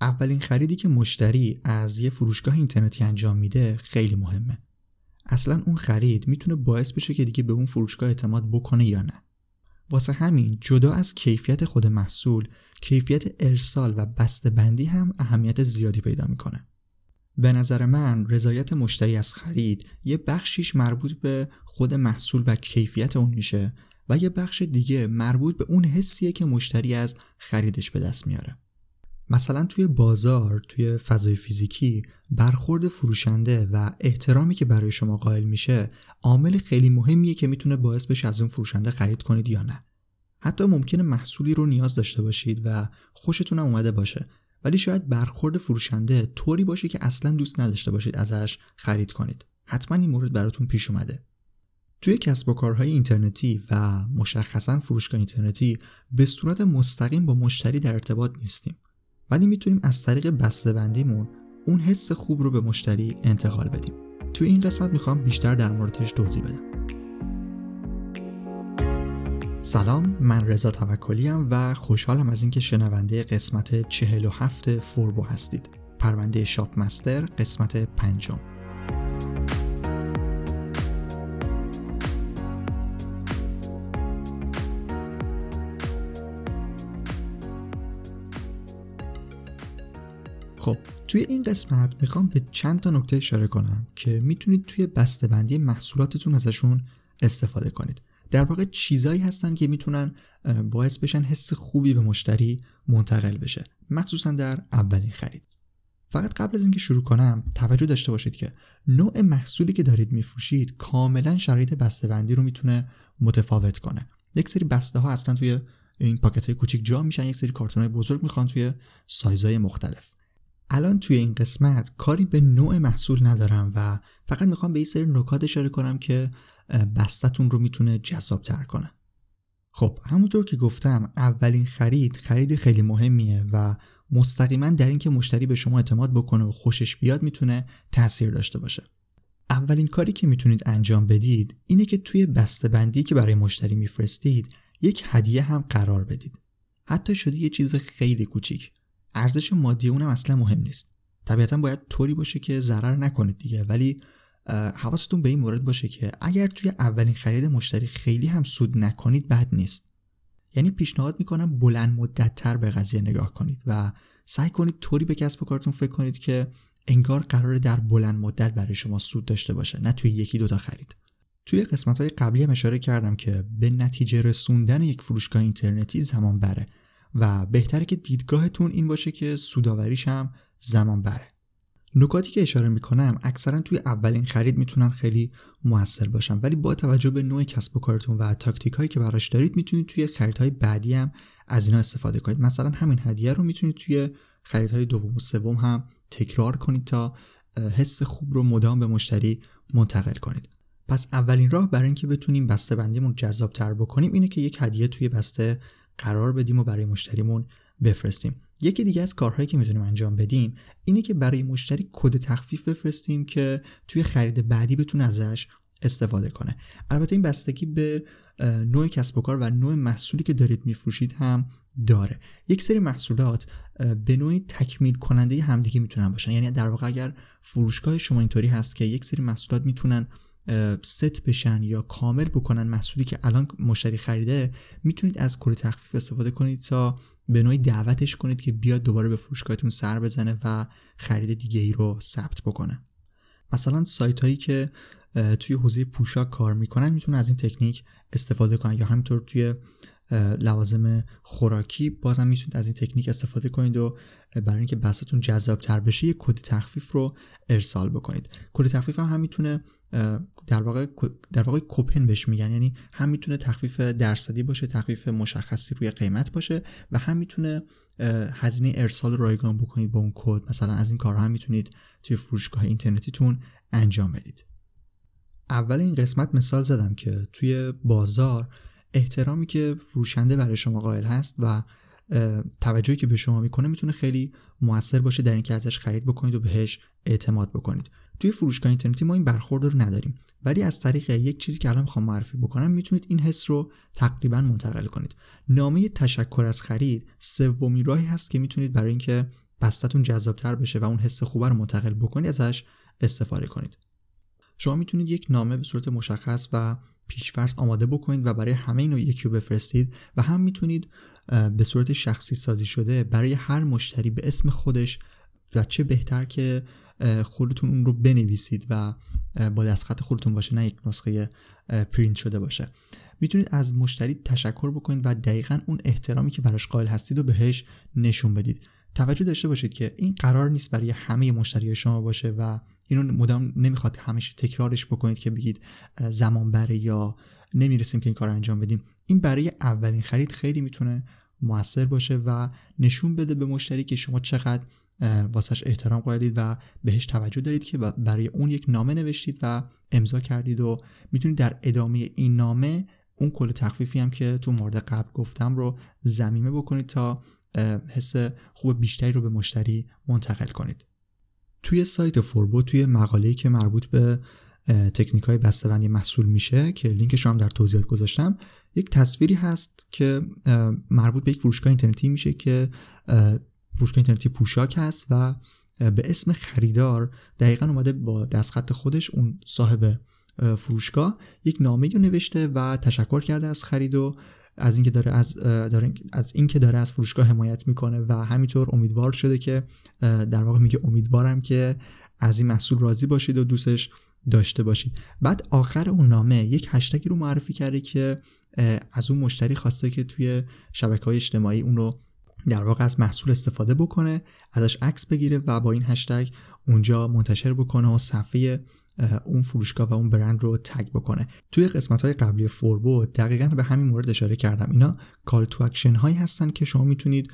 اولین خریدی که مشتری از یه فروشگاه اینترنتی انجام میده خیلی مهمه. اصلا اون خرید می‌تونه باعث بشه که دیگه به اون فروشگاه اعتماد بکنه یا نه. واسه همین جدا از کیفیت خود محصول کیفیت ارسال و بندی هم اهمیت زیادی پیدا می‌کنه. به نظر من رضایت مشتری از خرید یه بخشیش مربوط به خود محصول و کیفیت اون میشه و یه بخش دیگه مربوط به اون حسیه که مشتری از خریدش به دست میاره. مثلا توی بازار توی فضای فیزیکی برخورد فروشنده و احترامی که برای شما قائل میشه عامل خیلی مهمیه که می‌تونه باعث بشه از اون فروشنده خرید کنید یا نه. حتی ممکنه محصولی رو نیاز داشته باشید و خوشتون اومده باشه. ولی شاید برخورد فروشنده طوری باشه که اصلا دوست نداشته باشید ازش خرید کنید. حتما این مورد براتون پیش اومده. توی کسب و کارهای اینترنتی و مشخصا فروشگاه اینترنتی به صورت مستقیم با مشتری در ارتباط نیستیم. ولی می‌تونیم از طریق بسته‌بندیمون اون حس خوب رو به مشتری انتقال بدیم. توی این قسمت می‌خوام بیشتر در موردش توضیح بدم. سلام من رضا توکلی و خوشحالم از اینکه شنونده قسمت 47 فوربو هستید. پرونده شاپ مستر قسمت پنجم. خب توی این قسمت می‌خوام به چند تا نکته اشاره کنم که می‌تونید توی بسته‌بندی محصولاتتون ازشون استفاده کنید. در واقع چیزایی هستن که می‌تونن باعث بشن حس خوبی به مشتری منتقل بشه. مخصوصا در اولین خرید. فقط قبل از اینکه شروع کنم توجه داشته باشید که نوع محصولی که دارید میفروشید کاملا شرایط بسته‌بندی رو می‌تونه متفاوت کنه. یک سری بسته ها اصلا توی این پاکت های کوچیک جا میشن یک سری کارتون های بزرگ می‌خوان توی سایزهای مختلف. الان توی این قسمت کاری به نوع محصول ندارم و فقط می‌خوام به این سری نکات اشاره کنم که بستتون رو می‌تونه جذاب تر کنه. خب همونطور که گفتم اولین خرید خرید خیلی مهمیه و مستقیما در اینکه مشتری به شما اعتماد بکنه و خوشش بیاد می‌تونه تاثیر داشته باشه. اولین کاری که می‌تونید انجام بدید اینه که توی بندی که برای مشتری میفرستید یک هدیه هم قرار بدید. حتی شده یه چیز خیلی کوچیک. ارزش مادی اونم اصلا مهم نیست. طبیعتا باید طوری باشه که ضرر نکنید دیگه. ولی حواستون به این مورد باشه که اگر توی اولین خرید مشتری خیلی هم سود نکنید بد نیست. یعنی پیشنهاد می‌کنم بلند مدت تر به قضیه نگاه کنید و سعی کنید طوری به کسب و کارتون فکر کنید که انگار قرار در بلند مدت برای شما سود داشته باشه نه توی یکی دوتا خرید. توی قسمت های قبلی هم اشاره کردم که به نتیجه رسوندن یک فروشگاه اینترنتی زمان بره. و بهتره که دیدگاهتون این باشه که سوداوریش هم زمان بره نکاتی که اشاره می‌کنم اکثرا توی اولین خرید می‌تونن خیلی موثر باشن ولی با توجه به نوع کسب و کارتون و تاکتیک هایی که براش دارید می‌تونید توی خریدهای بعدی هم از اینا استفاده کنید. مثلا همین هدیه رو می‌تونید توی خریدهای دوم و سوم هم تکرار کنید تا حس خوب رو مدام به مشتری منتقل کنید. پس اولین راه برای اینکه بتونیم بسته بندیمون جذاب تر بکنیم اینه که یک هدیه توی بسته قرار بدیم و برای مشتریمون بفرستیم. یکی دیگه از کارهایی که می‌تونیم انجام بدیم اینه که برای مشتری کد تخفیف بفرستیم که توی خرید بعدی بتونه ازش استفاده کنه. البته این بستگی به نوع کسب و کار و نوع محصولی که دارید میفروشید هم داره. یک سری محصولات به نوعی تکمیل کننده همدیگه می‌تونن باشن. یعنی در واقع اگر فروشگاه شما اینطوری هست که یک سری محصولات می‌تونن ست بشن یا کامل بکنن محصولی که الان مشتری خریده می‌تونید از کد تخفیف استفاده کنید تا به نوعی دعوتش کنید که بیاد دوباره به فروشگاهتون سر بزنه و خرید دیگه ای رو ثبت بکنه. مثلا سایت هایی که توی حوزه پوشاک کار می‌کنن می‌تونن از این تکنیک استفاده کنن یا همینطور توی لوازم خوراکی بازم می‌تونید از این تکنیک استفاده کنید و برای اینکه بستتون جذاب تر بشه یک کد تخفیف رو ارسال بکنید. کد تخفیف هم, هم می‌تونه در واقع در واقع کوپن بهش میگن. یعنی هم می‌تونه تخفیف درصدی باشه تخفیف مشخصی روی قیمت باشه و هم می‌تونه هزینه ارسال رایگان بکنید با اون کد. مثلا از این کارها هم می‌تونید توی فروشگاه اینترنتیتون انجام بدید. اول این قسمت مثال زدم که توی بازار احترامی که فروشنده برای شما قائل هست و توجهی که به شما می‌کنه می‌تونه خیلی موثر باشه در اینکه ازش خرید بکنید و بهش اعتماد بکنید. توی فروشگاه اینترنتی ما این برخورد رو نداریم. ولی از طریق یک چیزی که الان می‌خوام معرفی بکنم می‌تونید این حس رو تقریبا منتقل کنید. نامه تشکر از خرید سومین راهی هست که می‌تونید برای اینکه بستتون جذابتر بشه و اون حس خوبه رو منتقل بکنید ازش استفاده کنید. شما می‌تونید یک نامه به صورت مشخص و پیشفرض آماده بکنید و برای همه اینو یکی رو بفرستید و هم می‌تونید به صورت شخصی سازی شده برای هر مشتری به اسم خودش و چه بهتر که خودتون اون رو بنویسید و با دستخط خودتون باشه نه یک نسخه پرینت شده باشه. می‌تونید از مشتری تشکر بکنید و دقیقا اون احترامی که براش قائل هستید و بهش نشون بدید. توجه داشته باشید که این قرار نیست برای همه مشتری شما باشه و اینو مدام نمی‌خواد همیشه تکرارش بکنید که بگید زمان بره یا نمی‌رسیم که این کار انجام بدیم. این برای اولین خرید خیلی می‌تونه موثر باشه و نشون بده به مشتری که شما چقدر واسش احترام قائلید و بهش توجه دارید که برای اون یک نامه نوشتید و امضا کردید و می‌تونید در ادامه این نامه اون کل تخفیفی هم که تو مورد قبل گفتم رو زمینه بکنید تا حس خوب بیشتری رو به مشتری منتقل کنید. توی سایت فوربو توی مقاله‌ای که مربوط به تکنیک های بسته‌بندی محصول میشه که لینکش هم در توضیحات گذاشتم یک تصویری هست که مربوط به یک فروشگاه اینترنتی میشه که فروشگاه اینترنتی پوشاک هست و به اسم خریدار دقیقا اومده با دستخط خودش اون صاحب فروشگاه یک نامه رو نوشته و تشکر کرده از خرید و از اینکه داره از داره از اینکه داره از فروشگاه حمایت می‌کنه و همینطور امیدوار شده که در واقع میگه امیدوارم که از این محصول راضی باشید و دوستش داشته باشید. بعد آخر اون نامه یک هشتگی رو معرفی کرده که از اون مشتری خواسته که توی شبکه های اجتماعی اون رو در واقع از محصول استفاده بکنه ازش عکس بگیره و با این هشتگ اونجا منتشر بکنه و صفحه اون فروشگاه و اون برند رو تگ بکنه. توی قسمت های قبلی فوربو دقیقا به همین مورد اشاره کردم. اینا call to action هایی هستن که شما می‌تونید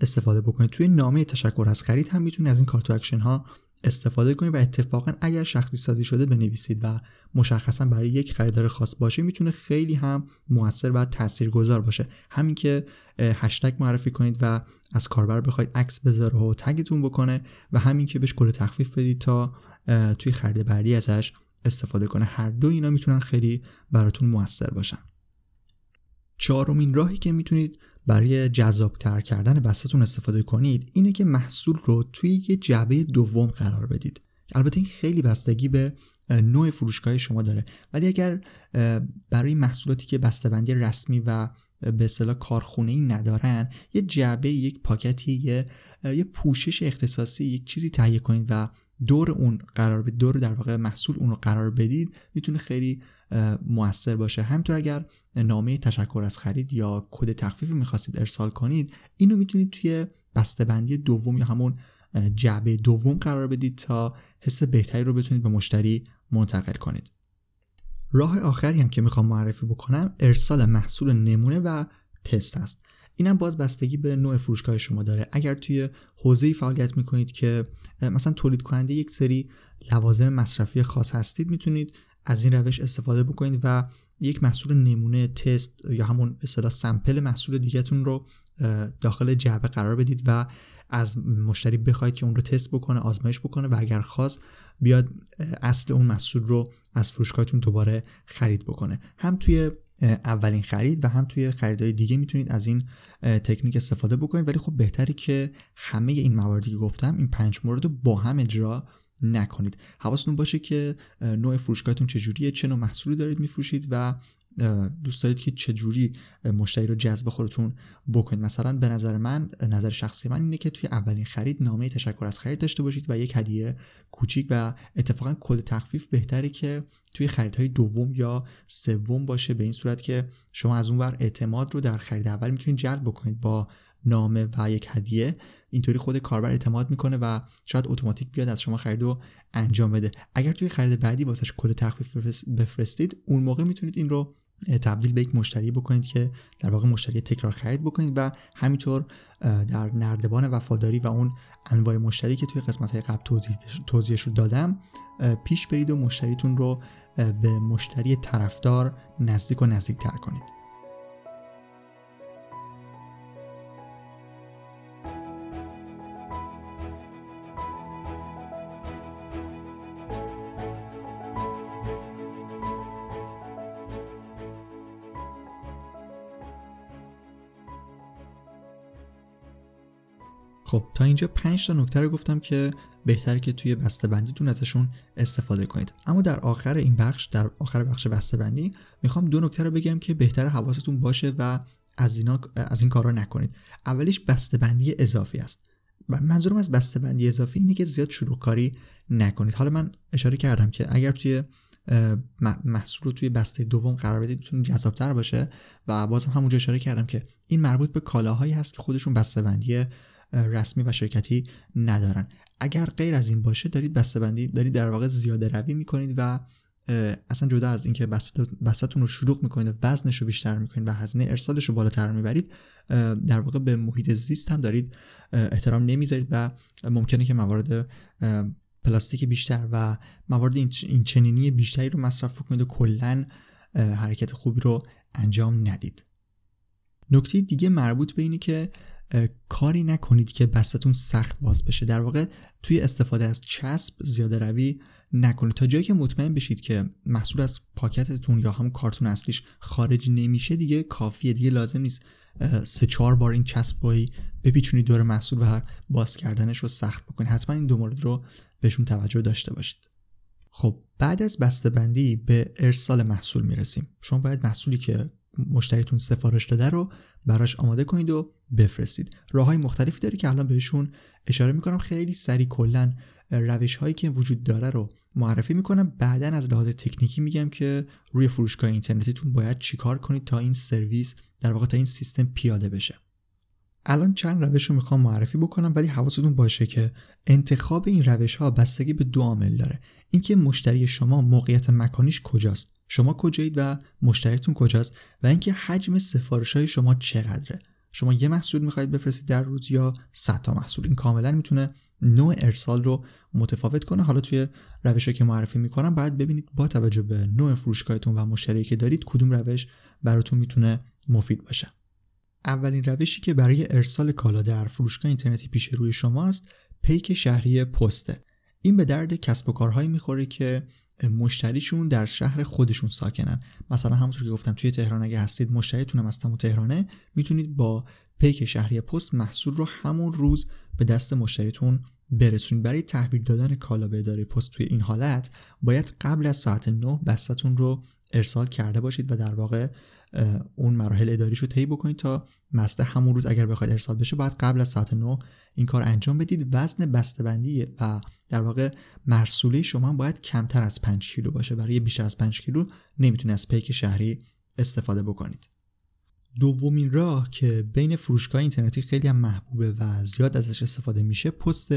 استفاده بکنید. توی نامه تشکر از خرید هم می‌تونید از این call to action ها استفاده کنید و اتفاقا اگر شخصی سازی شده بنویسید و مشخصا برای یک خریدار خاص باشه می‌تونه خیلی هم موثر و تاثیرگذار باشه. همین که هشتگ معرفی کنید و از کاربر بخواید عکس بذاره و tag تون بکنه و همین که بهش کد تخفیف بدید تا توی خرید بعدی ازش استفاده کنه. هر دو اینا می‌تونن خیلی براتون موثر باشن. چهارمین راهی که می‌تونید برای جذابتر کردن بستتون استفاده کنید اینه که محصول رو توی یه جعبه دوم قرار بدید. البته این خیلی بستگی به نوع فروشگاه شما داره. ولی اگر برای محصولاتی که بسته‌بندی رسمی و به اصطلاح کارخونه ای ندارن یه جعبه یک پاکتی یه, یه پوشش اختصاصی یک چیزی تهیه کنید و دور اون قرار بدید دور در واقع محصول اون رو قرار بدید می‌تونه خیلی موثر باشه. همینطور اگر نامه تشکر از خرید یا کد تخفیفی می‌خواستید ارسال کنید اینو می‌تونید توی بسته‌بندی دوم یا همون جعبه دوم قرار بدید تا حس بهتری رو بتونید به مشتری منتقل کنید. راه آخری هم که می‌خوام معرفی بکنم ارسال محصول نمونه و تست است. اینم باز بستگی به نوع فروشگاه شما داره. اگر توی حوزه فعالیت می‌کنید که مثلا تولید کننده یک سری لوازم مصرفی خاص هستید می‌تونید از این روش استفاده بکنید و یک محصول نمونه تست یا همون اصطلاح سمپل محصول دیگهتون رو داخل جعبه قرار بدید و از مشتری بخواید که اون رو تست بکنه آزمایش بکنه و اگر خواست بیاد اصل اون محصول رو از فروشگاهتون دوباره خرید بکنه. هم توی اولین خرید و هم توی خریدهای دیگه می‌تونید از این تکنیک استفاده بکنید. ولی خب بهتری که همه این مواردی که گفتم این پنج مورد رو با هم اجرا نکنید. حواستون باشه که نوع فروشگاهتون چجوریه چه نوع محصولی دارید میفروشید و دوست دارید که چجوری مشتری رو جذب خودتون بکنید. مثلا به نظر من نظر شخصی من اینه که توی اولین خرید نامه تشکر از خرید داشته باشید و یک هدیه کوچیک و اتفاقا کد تخفیف بهتره که توی خریدهای دوم یا سوم باشه. به این صورت که شما از اون ور اعتماد رو در خرید اول می‌تونید جلب بکنید با نامه و یک هدیه. اینطوری خود کاربر اعتماد می‌کنه و شاید اتوماتیک بیاد از شما خرید و انجام بده. اگر توی خرید بعدی واسش کد تخفیف بفرستید اون موقع می‌تونید این رو تبدیل به یک مشتری بکنید که در واقع مشتری تکرار خرید بکنید و همینطور در نردبان وفاداری و اون انواع مشتری که توی قسمت های قبل توضیح توضیحش رو دادم پیش برید و مشتریتون رو به مشتری طرفدار نزدیک و نزدیک تر کنید. خب تا اینجا 5 تا نکته رو گفتم که بهتره که توی بسته‌بندیتون ازشون استفاده کنید. اما در آخر این بخش در آخر بخش بسته‌بندی می‌خوام دو نکته رو بگم که بهتر حواستون باشه و از اینا از این کارا نکنید. اولیش بسته‌بندی اضافی است. منظورم از بسته‌بندی اضافی اینه که زیاد شروع کاری نکنید. حالا من اشاره کردم که اگر توی محصول رو توی بسته دوم قرار بدید می‌تونه جذابتر باشه و بازم همونجا اشاره کردم که این مربوط به کالاهایی هست که خودشون بسته‌بندی رسمی و شرکتی ندارن. اگر غیر از این باشه دارید بسته‌بندی دارید در واقع زیاده روی می‌کنید و اصلا جدا از اینکه بستتون رو شلوغ می‌کنید و وزنش رو بیشتر می‌کنید و هزینه ارسالش رو بالاتر می‌برید در واقع به محیط زیست هم دارید احترام نمی‌ذارید و ممکنه که موارد پلاستیک بیشتر و موارد این چنینی بیشتری رو مصرف کنید و کلا حرکت خوبی رو انجام ندید. نکته دیگه مربوط به اینه که کاری نکنید که بستتون سخت باز بشه. در واقع توی استفاده از چسب زیاده روی نکنید. تا جایی که مطمئن بشید که محصول از پاکتتون یا همون کارتون اصلیش خارج نمیشه دیگه کافیه. دیگه لازم نیست سه چهار بار این چسب بایی بپیچونید دور محصول و باز کردنش رو سخت بکنید. حتما این دو مورد رو بهشون توجه داشته باشید. خب بعد از بسته‌بندی به ارسال محصول می‌رسیم. شما باید محصولی که مشتریتون سفارش داده رو براش آماده کنید و بفرستید. راه های مختلفی داری که الان بهشون اشاره می‌کنم. خیلی سریع کلا روش هایی که وجود داره رو معرفی می‌کنم. بعدا از لحاظ تکنیکی میگم که روی فروشگاه اینترنتیتون باید چیکار کنید تا این سرویس در واقع تا این سیستم پیاده بشه. الان چند روش رو می‌خوام معرفی بکنم ولی حواستون باشه که انتخاب این روش ها بستگی به دو عامل داره. اینکه مشتری شما موقعیت مکانیش کجاست. شما کجایید و مشتریتون کجاست و اینکه حجم سفارش های شما چقدره؟ شما یه محصول می‌خواهید بفرستید در روز یا 100 تا محصول. این کاملا می‌تونه نوع ارسال رو متفاوت کنه. حالا توی روشی که معرفی می‌کنم باید ببینید با توجه به نوع فروشگاهتون و مشتری که دارید کدوم روش براتون می‌تونه مفید باشه. اولین روشی که برای ارسال کالا در فروشگاه اینترنتی پیش روی شماست پیک شهری پسته. این به درد کسب و کارهایی می‌خوره که مشتریشون در شهر خودشون ساکنن. مثلا همونطور که گفتم توی تهران اگه هستید مشتریتون هم از تهرانه می‌تونید با پیک شهری پست محصول رو همون روز به دست مشتریتون برسونید. برای تحویل دادن کالا به اداره پست توی این حالت باید قبل از ساعت 9 بستتون رو ارسال کرده باشید و در واقع اون مراحل اداریشو طی بکنید تا مسته همون روز اگر بخواید ارسال بشه باید قبل از ساعت 9 این کار انجام بدید. وزن بسته‌بندی و در واقع مرسوله شما باید کمتر از 5 کیلو باشه. برای بیشتر از 5 کیلو نمی‌تونید از پیک شهری استفاده بکنید. دومین راه که بین فروشگاه اینترنتی خیلی هم محبوبه و زیاد ازش استفاده میشه پست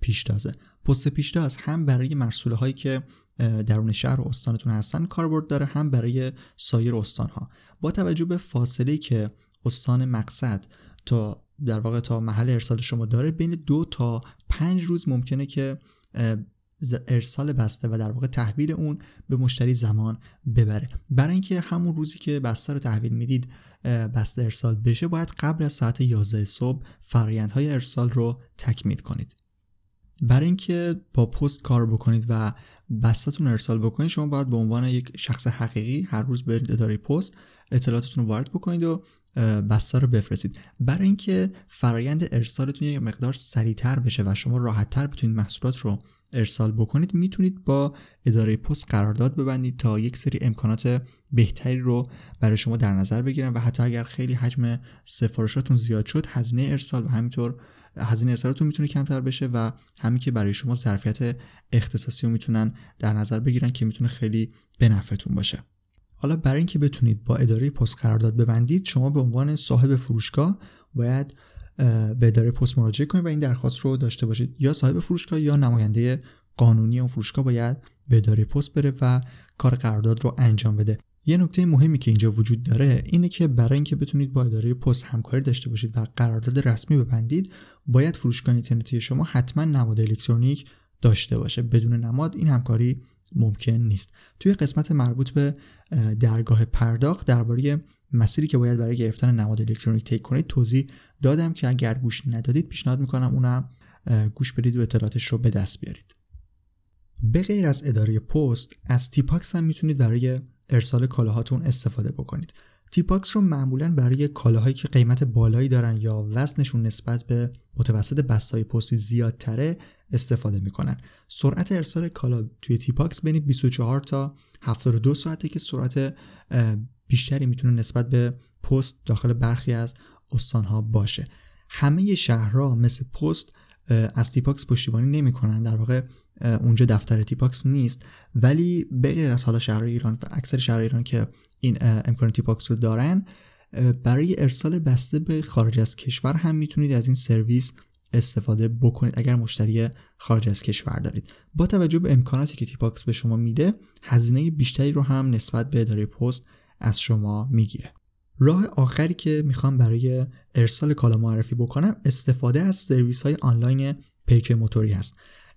پیشتازه. پست پیشتاز هم برای مرسوله هایی که درون شهر و استانتون هستن کاربرد داره هم برای سایر استان ها با توجه به فاصله که استان مقصد تا در واقع تا محل ارسال شما داره بین دو تا پنج روز ممکنه که ارسال بسته و در واقع تحویل اون به مشتری زمان ببره. برای اینکه همون روزی که بسته رو تحویل می‌دید بسته ارسال بشه باید قبل از ساعت 11 صبح فرایندهای ارسال رو تکمیل کنید. برای اینکه با پست کار بکنید و بستتون ارسال بکنید شما باید به عنوان یک شخص حقیقی هر روز برید اداره پست اطلاعاتتون رو وارد بکنید و بسته رو بفرستید. برای اینکه فرایند ارسالتون یک مقدار سریعتر بشه و شما راحتتر بتونید محصولات رو ارسال بکنید می‌تونید با اداره پست قرارداد ببندید تا یک سری امکانات بهتری رو برای شما در نظر بگیرن و حتی اگر خیلی حجم سفارشاتون زیاد شد هزینه ارسال و همینطور هزینه ارسالتون می‌تونه کمتر بشه و همین که برای شما ظرفیت اختصاصی رو می‌تونن در نظر بگیرن که می‌تونه خیلی به نفعتون باشه. حالا برای اینکه بتونید با اداره پست قرارداد ببندید شما به عنوان صاحب فروشگاه باید به اداره پست مراجعه کنید و این درخواست رو داشته باشید. یا صاحب فروشگاه یا نماینده قانونی اون فروشگاه باید به اداره پست بره و کار قرارداد رو انجام بده. یه نکته مهمی که اینجا وجود داره اینه که برای اینکه بتونید با اداره پست همکاری داشته باشید و قرارداد رسمی ببندید باید فروشگاه اینترنتی شما حتما نماد الکترونیک داشته باشه. بدون نماد این همکاری ممکن نیست. توی قسمت مربوط به درگاه پرداخت درباره مسیری که باید برای گرفتن نماد الکترونیک طی کنید توضیح دادم که اگر گوش ندادید پیشنهاد می‌کنم اونم گوش بدید و اطلاعاتش رو به دست بیارید. به غیر از اداره پست از تیپاکس هم می‌تونید برای ارسال کالاهاتون استفاده بکنید. تیپاکس رو معمولا برای کالاهایی که قیمت بالایی دارن یا وزنشون نسبت به متوسط بستای پستی زیادتره استفاده می‌کنن. سرعت ارسال کالا توی تیپاکس بین 24 تا 72 ساعته که سرعت بیشتری می‌تونه نسبت به پست داخل برخی از استانها باشه. همه شهرها مثل پست از تیپاکس پشتیبانی نمی‌کنن. در واقع اونجا دفتر تیپاکس نیست. ولی بغیر از حالا شهرهای ایران و اکثر شهرهای ایران که این امکان تیپاکس رو دارن برای ارسال بسته به خارج از کشور هم می‌تونید از این سرویس استفاده بکنید اگر مشتری خارج از کشور دارید. با توجه به امکاناتی که تیپاکس به شما میده هزینه بیشتری رو هم نسبت به اداره پست از شما می‌گیره. راه آخری که می‌خوام برای ارسال کالا معرفی بکنم استفاده از سرویس های آنلاین پیک موتوری هست.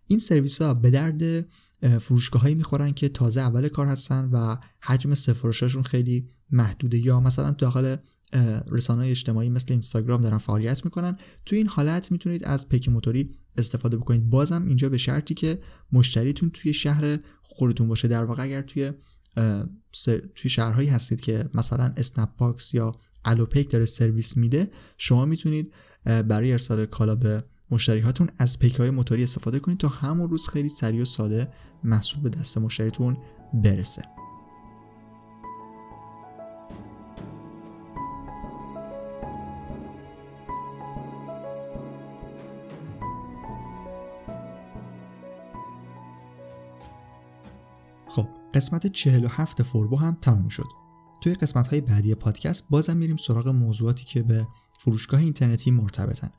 این سرویس ها به درد فروشگاه هایی می‌خورن که تازه اول کار هستن و حجم سفارشاشون خیلی محدوده یا مثلا داخل رسانه اجتماعی مثل اینستاگرام دارن فعالیت می‌کنن. تو این حالت می‌تونید از پیک موتوری استفاده بکنید. بازم اینجا به شرطی که مشتریتون توی شهر خودتون باشه. در واقع اگر توی توی شهرهایی هستید که مثلا اسنپ باکس یا الوپیک داره سرویس میده شما می‌تونید برای ارسال کالا به مشتری هاتون از پیک های موتوری استفاده کنید تا همون روز خیلی سریع و ساده محصول به دست مشتریتون برسه. قسمت 47 فوربو هم تموم شد. توی قسمت های بعدی پادکست بازم میریم سراغ موضوعاتی که به فروشگاه اینترنتی مرتبطن.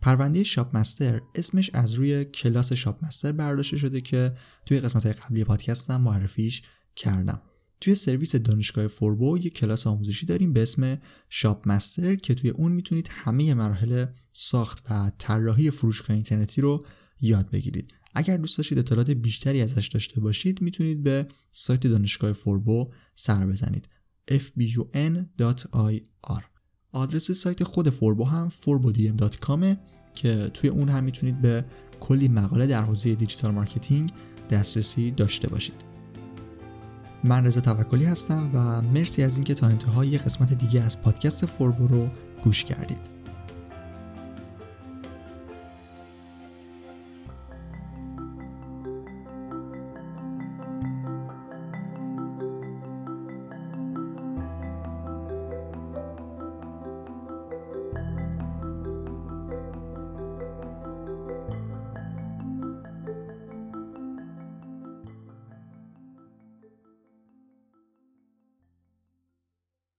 پرونده Shop Master اسمش از روی کلاس Shop Master برداشته شده که توی قسمت های قبلی هم معرفیش کردم. توی سرویس دانشگاه فوربو یک کلاس آموزشی داریم به اسم Shop Master که توی اون می‌تونید همه مراحل ساخت و طراحی فروشگاه اینترنتی رو یاد بگیرید. اگر دوست داشتید اطلاعات بیشتری ازش داشته باشید می‌تونید به سایت دانشگاه فوربو سر بزنید. Fbun.ir آدرس سایت خود فوربو هم forbodm.com که توی اون هم می‌تونید به کلی مقاله در حوزه digital marketing دسترسی داشته باشید. من رضا توکلی هستم و مرسی از اینکه تا انتهای قسمت دیگه از پادکست فوربو رو گوش کردید.